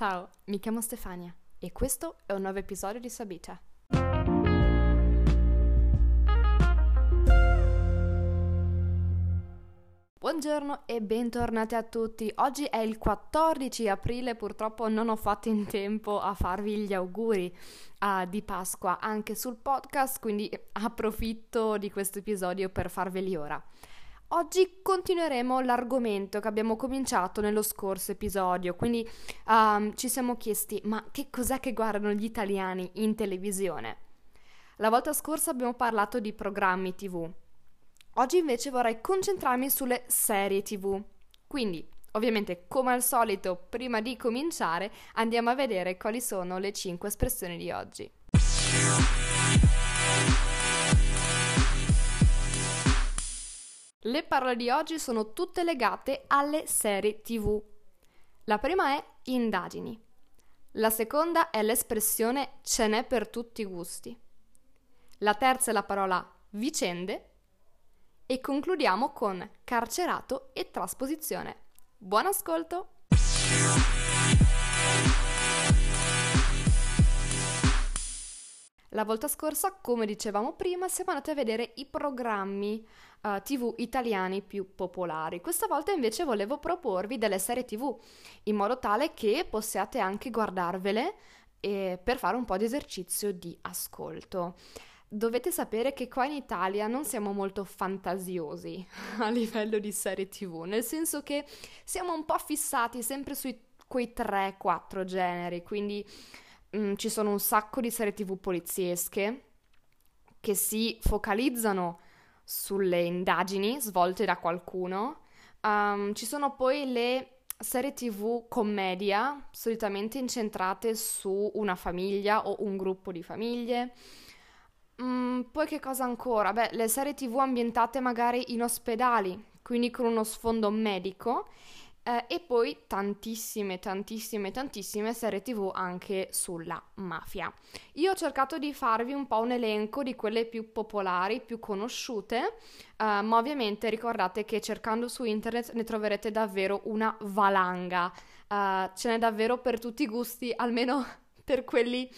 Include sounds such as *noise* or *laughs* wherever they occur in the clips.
Ciao, mi chiamo Stefania e questo è un nuovo episodio di Sabita. Buongiorno e bentornati a tutti. Oggi è il 14 aprile, purtroppo non ho fatto in tempo a farvi gli auguri uh, di Pasqua anche sul podcast, quindi approfitto di questo episodio per farveli ora. Oggi continueremo l'argomento che abbiamo cominciato nello scorso episodio, quindi um, ci siamo chiesti ma che cos'è che guardano gli italiani in televisione? La volta scorsa abbiamo parlato di programmi tv Oggi invece vorrei concentrarmi sulle serie TV. Quindi, ovviamente, come al solito, prima di cominciare, andiamo a vedere quali sono le 5 espressioni di oggi. Le parole di oggi sono tutte legate alle serie TV. La prima è indagini. La seconda è l'espressione ce n'è per tutti i gusti. La terza è la parola vicende e concludiamo con carcerato e trasposizione. Buon ascolto! La volta scorsa, come dicevamo prima, siamo andati a vedere i programmi uh, eh, TV italiani più popolari. Questa volta invece volevo proporvi delle serie TV in modo tale che possiate anche guardarvele eh, per fare un po' di esercizio di ascolto dovete sapere che qua in Italia non siamo molto fantasiosi *laughs* a livello di serie TV, nel senso che siamo un po' fissati sempre su quei 3-4 generi, quindi mh, mm, ci sono un sacco di serie TV poliziesche che si focalizzano sulle indagini svolte da qualcuno. Um, ci sono poi le serie TV commedia, solitamente incentrate su una famiglia o un gruppo di famiglie. Mm, poi che cosa ancora? Beh, le serie TV ambientate magari in ospedali, quindi con uno sfondo medico. Eh, e poi tantissime, tantissime, tantissime serie TV anche sulla mafia. Io ho cercato di farvi un po' un elenco di quelle più popolari, più conosciute, eh, ma ovviamente ricordate che cercando su internet ne troverete davvero una valanga. Eh, ce n'è davvero per tutti i gusti, *laughs* almeno per quelli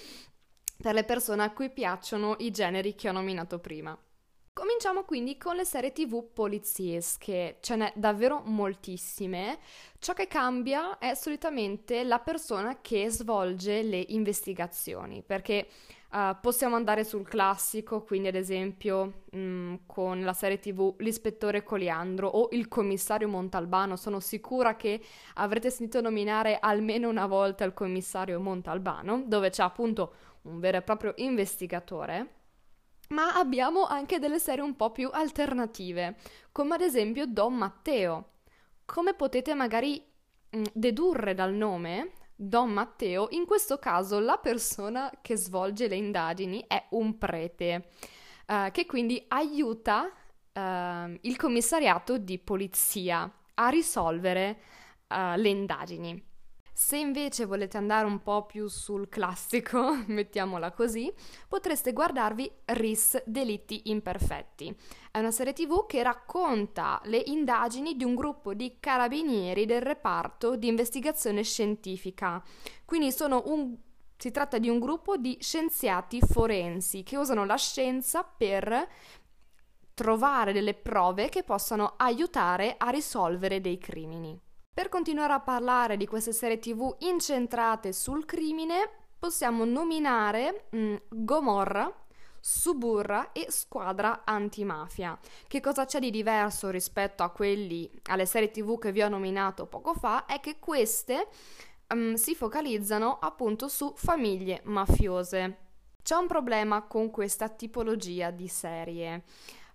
per le persone a cui piacciono i generi che ho nominato prima. Cominciamo quindi con le serie tv poliziesche, ce n'è davvero moltissime. Ciò che cambia è solitamente la persona che svolge le investigazioni, perché uh, possiamo andare sul classico, quindi ad esempio mh, mm, con la serie tv L'ispettore Coliandro o Il commissario Montalbano, sono sicura che avrete sentito nominare almeno una volta il commissario Montalbano, dove c'è appunto un vero e proprio investigatore, ma abbiamo anche delle serie un po' più alternative, come ad esempio Don Matteo. Come potete magari mh, mm, dedurre dal nome, Don Matteo, in questo caso la persona che svolge le indagini è un prete, uh, che quindi aiuta uh, il commissariato di polizia a risolvere uh, le indagini. Se invece volete andare un po' più sul classico, *laughs* mettiamola così, potreste guardarvi RIS Delitti Imperfetti. È una serie tv che racconta le indagini di un gruppo di carabinieri del reparto di investigazione scientifica. Quindi un, si tratta di un gruppo di scienziati forensi che usano la scienza per trovare delle prove che possano aiutare a risolvere dei crimini. Per continuare a parlare di queste serie tv incentrate sul crimine, possiamo nominare mh, mm, Gomorra, Suburra e Squadra Antimafia. Che cosa c'è di diverso rispetto a quelli, alle serie tv che vi ho nominato poco fa? È che queste um, si focalizzano appunto su famiglie mafiose. C'è un problema con questa tipologia di serie.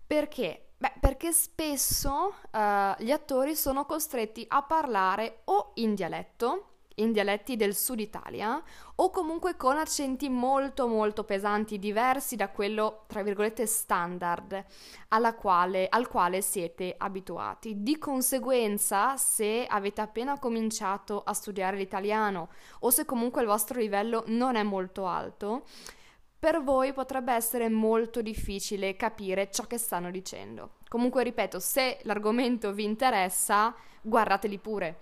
Perché? Beh, perché spesso uh, gli attori sono costretti a parlare o in dialetto, in dialetti del sud Italia, o comunque con accenti molto molto pesanti, diversi da quello, tra virgolette, standard quale, al quale siete abituati. Di conseguenza, se avete appena cominciato a studiare l'italiano o se comunque il vostro livello non è molto alto, per voi potrebbe essere molto difficile capire ciò che stanno dicendo. Comunque, ripeto, se l'argomento vi interessa, guardateli pure.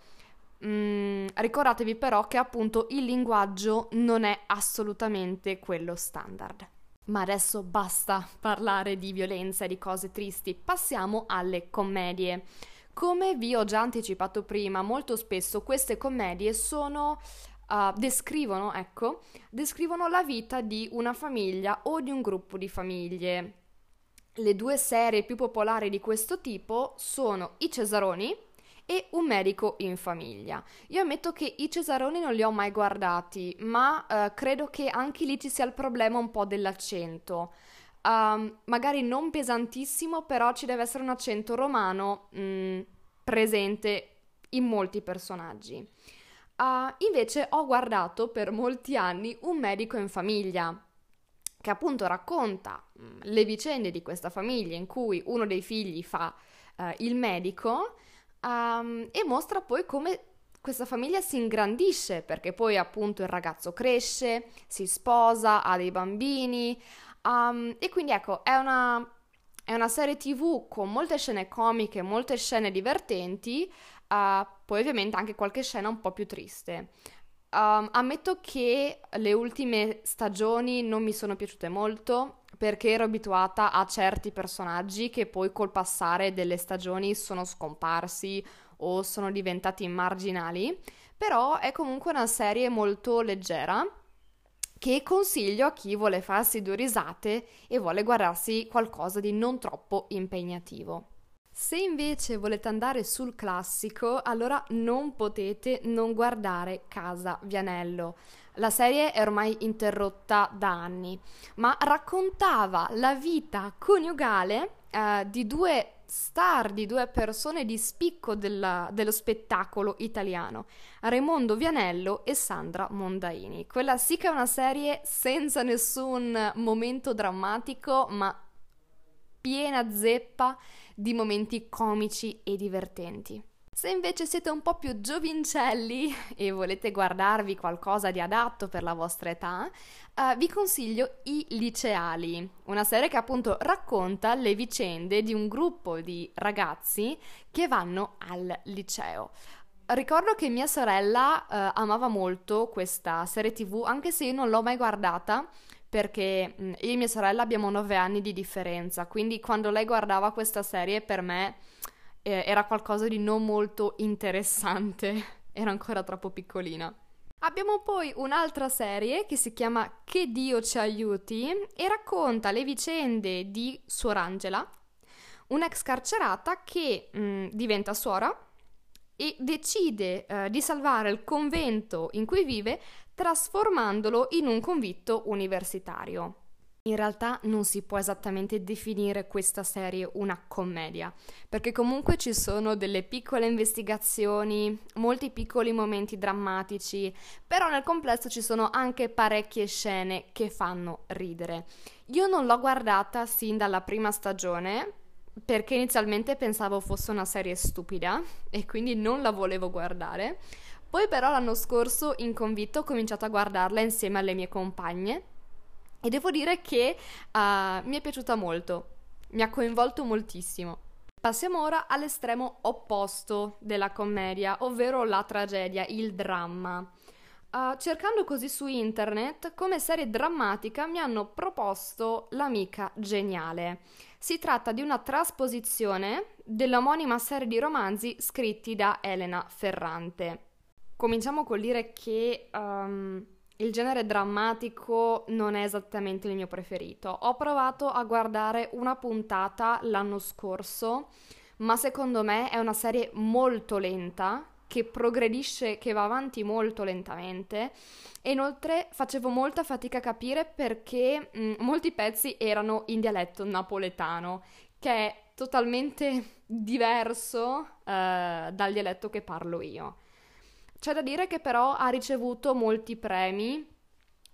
Mm, ricordatevi però che appunto il linguaggio non è assolutamente quello standard. Ma adesso basta parlare di violenza e di cose tristi, passiamo alle commedie. Come vi ho già anticipato prima, molto spesso queste commedie sono Uh, descrivono, ecco, descrivono la vita di una famiglia o di un gruppo di famiglie. Le due serie più popolari di questo tipo sono I Cesaroni e Un medico in famiglia. Io ammetto che i Cesaroni non li ho mai guardati, ma uh, credo che anche lì ci sia il problema un po' dell'accento. Um, magari non pesantissimo, però ci deve essere un accento romano mh, mm, presente in molti personaggi. Uh, invece ho guardato per molti anni Un medico in famiglia, che appunto racconta mh, mm, le vicende di questa famiglia in cui uno dei figli fa uh, il medico um, e mostra poi come questa famiglia si ingrandisce perché poi appunto il ragazzo cresce, si sposa, ha dei bambini um, e quindi ecco è una, è una serie tv con molte scene comiche, molte scene divertenti Uh, poi ovviamente anche qualche scena un po' più triste. Um, ammetto che le ultime stagioni non mi sono piaciute molto perché ero abituata a certi personaggi che poi col passare delle stagioni sono scomparsi o sono diventati marginali, però è comunque una serie molto leggera che consiglio a chi vuole farsi due risate e vuole guardarsi qualcosa di non troppo impegnativo. Se invece volete andare sul classico, allora non potete non guardare Casa Vianello. La serie è ormai interrotta da anni, ma raccontava la vita coniugale eh, di due star, di due persone di spicco della, dello spettacolo italiano, Raimondo Vianello e Sandra Mondaini. Quella sì che è una serie senza nessun momento drammatico, ma piena zeppa di momenti comici e divertenti. Se invece siete un po' più giovincelli *laughs* e volete guardarvi qualcosa di adatto per la vostra età, uh, vi consiglio I Liceali, una serie che appunto racconta le vicende di un gruppo di ragazzi che vanno al liceo. Ricordo che mia sorella uh, amava molto questa serie tv, anche se io non l'ho mai guardata, perché io e mia sorella abbiamo nove anni di differenza, quindi quando lei guardava questa serie per me eh, era qualcosa di non molto interessante, *laughs* era ancora troppo piccolina. Abbiamo poi un'altra serie che si chiama Che Dio ci aiuti e racconta le vicende di Suor Angela, un'ex carcerata che mh, diventa suora e decide eh, di salvare il convento in cui vive trasformandolo in un convitto universitario. In realtà non si può esattamente definire questa serie una commedia, perché comunque ci sono delle piccole investigazioni, molti piccoli momenti drammatici, però nel complesso ci sono anche parecchie scene che fanno ridere. Io non l'ho guardata sin dalla prima stagione, perché inizialmente pensavo fosse una serie stupida e quindi non la volevo guardare. Poi però l'anno scorso in convitto ho cominciato a guardarla insieme alle mie compagne e devo dire che uh, mi è piaciuta molto, mi ha coinvolto moltissimo. Passiamo ora all'estremo opposto della commedia, ovvero la tragedia, il dramma. Uh, cercando così su internet, come serie drammatica mi hanno proposto L'amica geniale. Si tratta di una trasposizione dell'omonima serie di romanzi scritti da Elena Ferrante. Cominciamo col dire che um, il genere drammatico non è esattamente il mio preferito. Ho provato a guardare una puntata l'anno scorso, ma secondo me è una serie molto lenta che progredisce, che va avanti molto lentamente e inoltre facevo molta fatica a capire perché mh, molti pezzi erano in dialetto napoletano, che è totalmente *laughs* diverso uh, dal dialetto che parlo io. C'è da dire che però ha ricevuto molti premi,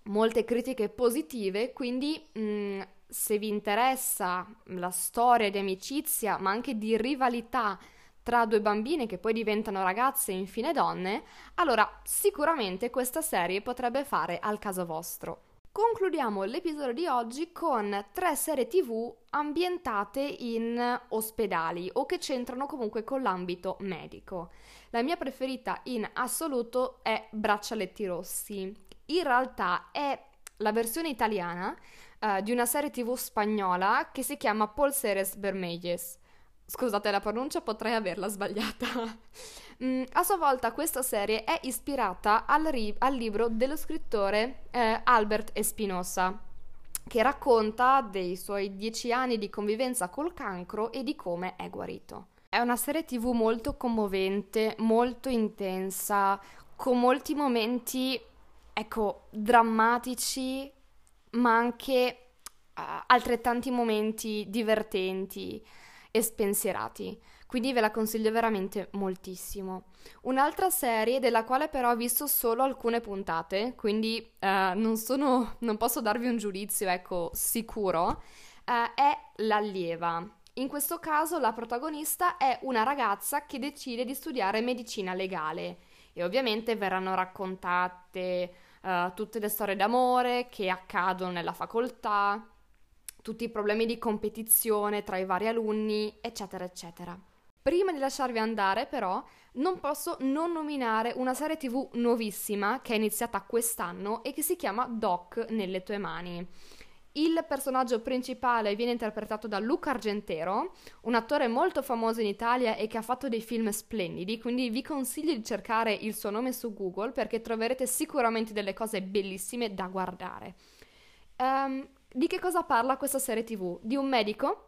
molte critiche positive, quindi mh, mm, se vi interessa la storia di amicizia, ma anche di rivalità tra due bambine che poi diventano ragazze e infine donne, allora sicuramente questa serie potrebbe fare al caso vostro. Concludiamo l'episodio di oggi con tre serie tv ambientate in ospedali o che c'entrano comunque con l'ambito medico. La mia preferita in assoluto è Braccialetti Rossi. In realtà è la versione italiana uh, di una serie tv spagnola che si chiama Polseres Vermelles. Scusate la pronuncia, potrei averla sbagliata. *laughs* mm, a sua volta questa serie è ispirata al, ri- al libro dello scrittore eh, Albert Espinosa, che racconta dei suoi dieci anni di convivenza col cancro e di come è guarito. È una serie tv molto commovente, molto intensa, con molti momenti, ecco, drammatici, ma anche uh, altrettanti momenti divertenti e spensierati. Quindi ve la consiglio veramente moltissimo. Un'altra serie della quale però ho visto solo alcune puntate, quindi uh, non, sono, non posso darvi un giudizio, ecco, sicuro, uh, è L'allieva. In questo caso la protagonista è una ragazza che decide di studiare medicina legale e ovviamente verranno raccontate uh, tutte le storie d'amore che accadono nella facoltà, tutti i problemi di competizione tra i vari alunni, eccetera, eccetera. Prima di lasciarvi andare, però, non posso non nominare una serie TV nuovissima che è iniziata quest'anno e che si chiama Doc nelle tue mani. Il personaggio principale viene interpretato da Luca Argentero, un attore molto famoso in Italia e che ha fatto dei film splendidi, quindi vi consiglio di cercare il suo nome su Google perché troverete sicuramente delle cose bellissime da guardare. Um, di che cosa parla questa serie TV? Di un medico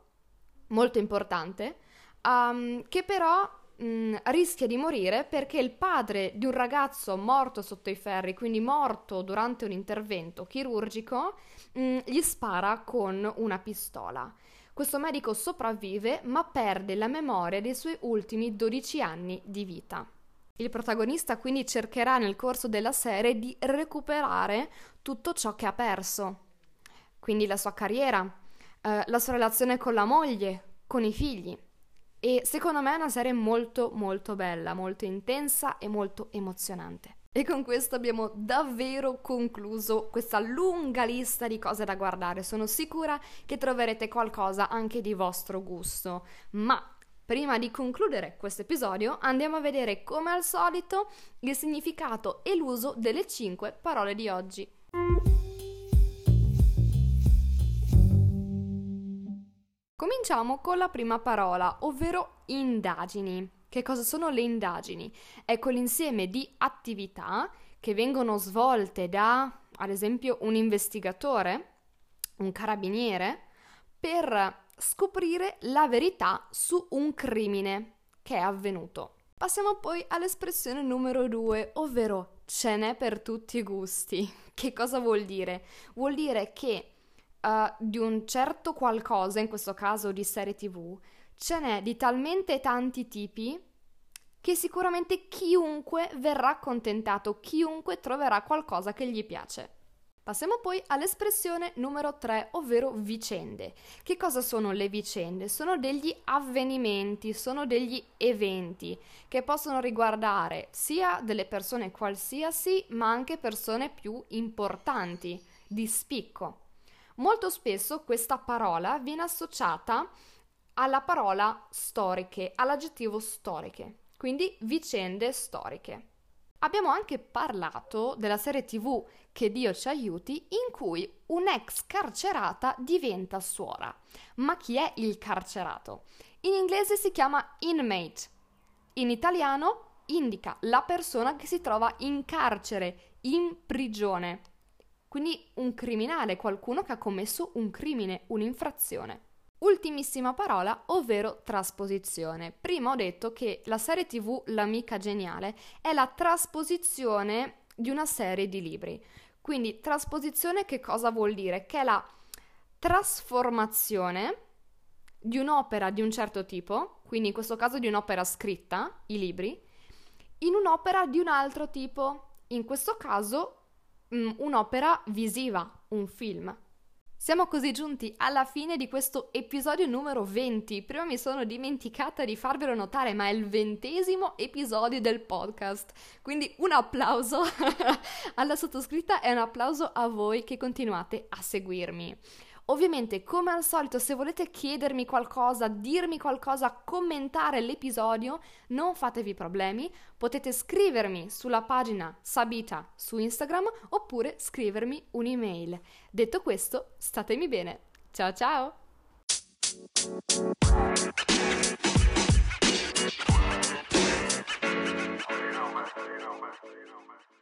molto importante um, che però mh, mm, rischia di morire perché il padre di un ragazzo morto sotto i ferri, quindi morto durante un intervento chirurgico, mh, mm, gli spara con una pistola. Questo medico sopravvive ma perde la memoria dei suoi ultimi 12 anni di vita. Il protagonista quindi cercherà nel corso della serie di recuperare tutto ciò che ha perso quindi la sua carriera, eh, la sua relazione con la moglie, con i figli. E secondo me è una serie molto molto bella, molto intensa e molto emozionante. E con questo abbiamo davvero concluso questa lunga lista di cose da guardare. Sono sicura che troverete qualcosa anche di vostro gusto. Ma prima di concludere questo episodio andiamo a vedere come al solito il significato e l'uso delle 5 parole di oggi. Cominciamo con la prima parola, ovvero indagini. Che cosa sono le indagini? Ecco l'insieme di attività che vengono svolte da, ad esempio, un investigatore, un carabiniere, per scoprire la verità su un crimine che è avvenuto. Passiamo poi all'espressione numero due, ovvero ce n'è per tutti i gusti. Che cosa vuol dire? Vuol dire che uh, di un certo qualcosa, in questo caso di serie tv, ce n'è di talmente tanti tipi che sicuramente chiunque verrà accontentato, chiunque troverà qualcosa che gli piace. Passiamo poi all'espressione numero 3, ovvero vicende. Che cosa sono le vicende? Sono degli avvenimenti, sono degli eventi che possono riguardare sia delle persone qualsiasi, ma anche persone più importanti, di spicco. Molto spesso questa parola viene associata alla parola storiche, all'aggettivo storiche, quindi vicende storiche. Abbiamo anche parlato della serie TV Che Dio ci aiuti, in cui un'ex carcerata diventa suora. Ma chi è il carcerato? In inglese si chiama inmate. In italiano indica la persona che si trova in carcere, in prigione. Quindi un criminale, qualcuno che ha commesso un crimine, un'infrazione. Ultimissima parola, ovvero trasposizione. Prima ho detto che la serie TV L'amica geniale è la trasposizione di una serie di libri. Quindi trasposizione che cosa vuol dire? Che è la trasformazione di un'opera di un certo tipo, quindi in questo caso di un'opera scritta, i libri, in un'opera di un altro tipo, in questo caso un'opera visiva, un film. Siamo così giunti alla fine di questo episodio numero 20. Prima mi sono dimenticata di farvelo notare, ma è il ventesimo episodio del podcast. Quindi un applauso *laughs* alla sottoscritta e un applauso a voi che continuate a seguirmi. Ovviamente, come al solito, se volete chiedermi qualcosa, dirmi qualcosa, commentare l'episodio, non fatevi problemi, potete scrivermi sulla pagina Sabita su Instagram oppure scrivermi un'email. Detto questo, statemi bene. Ciao ciao! you know, man. You know, man. You know, man.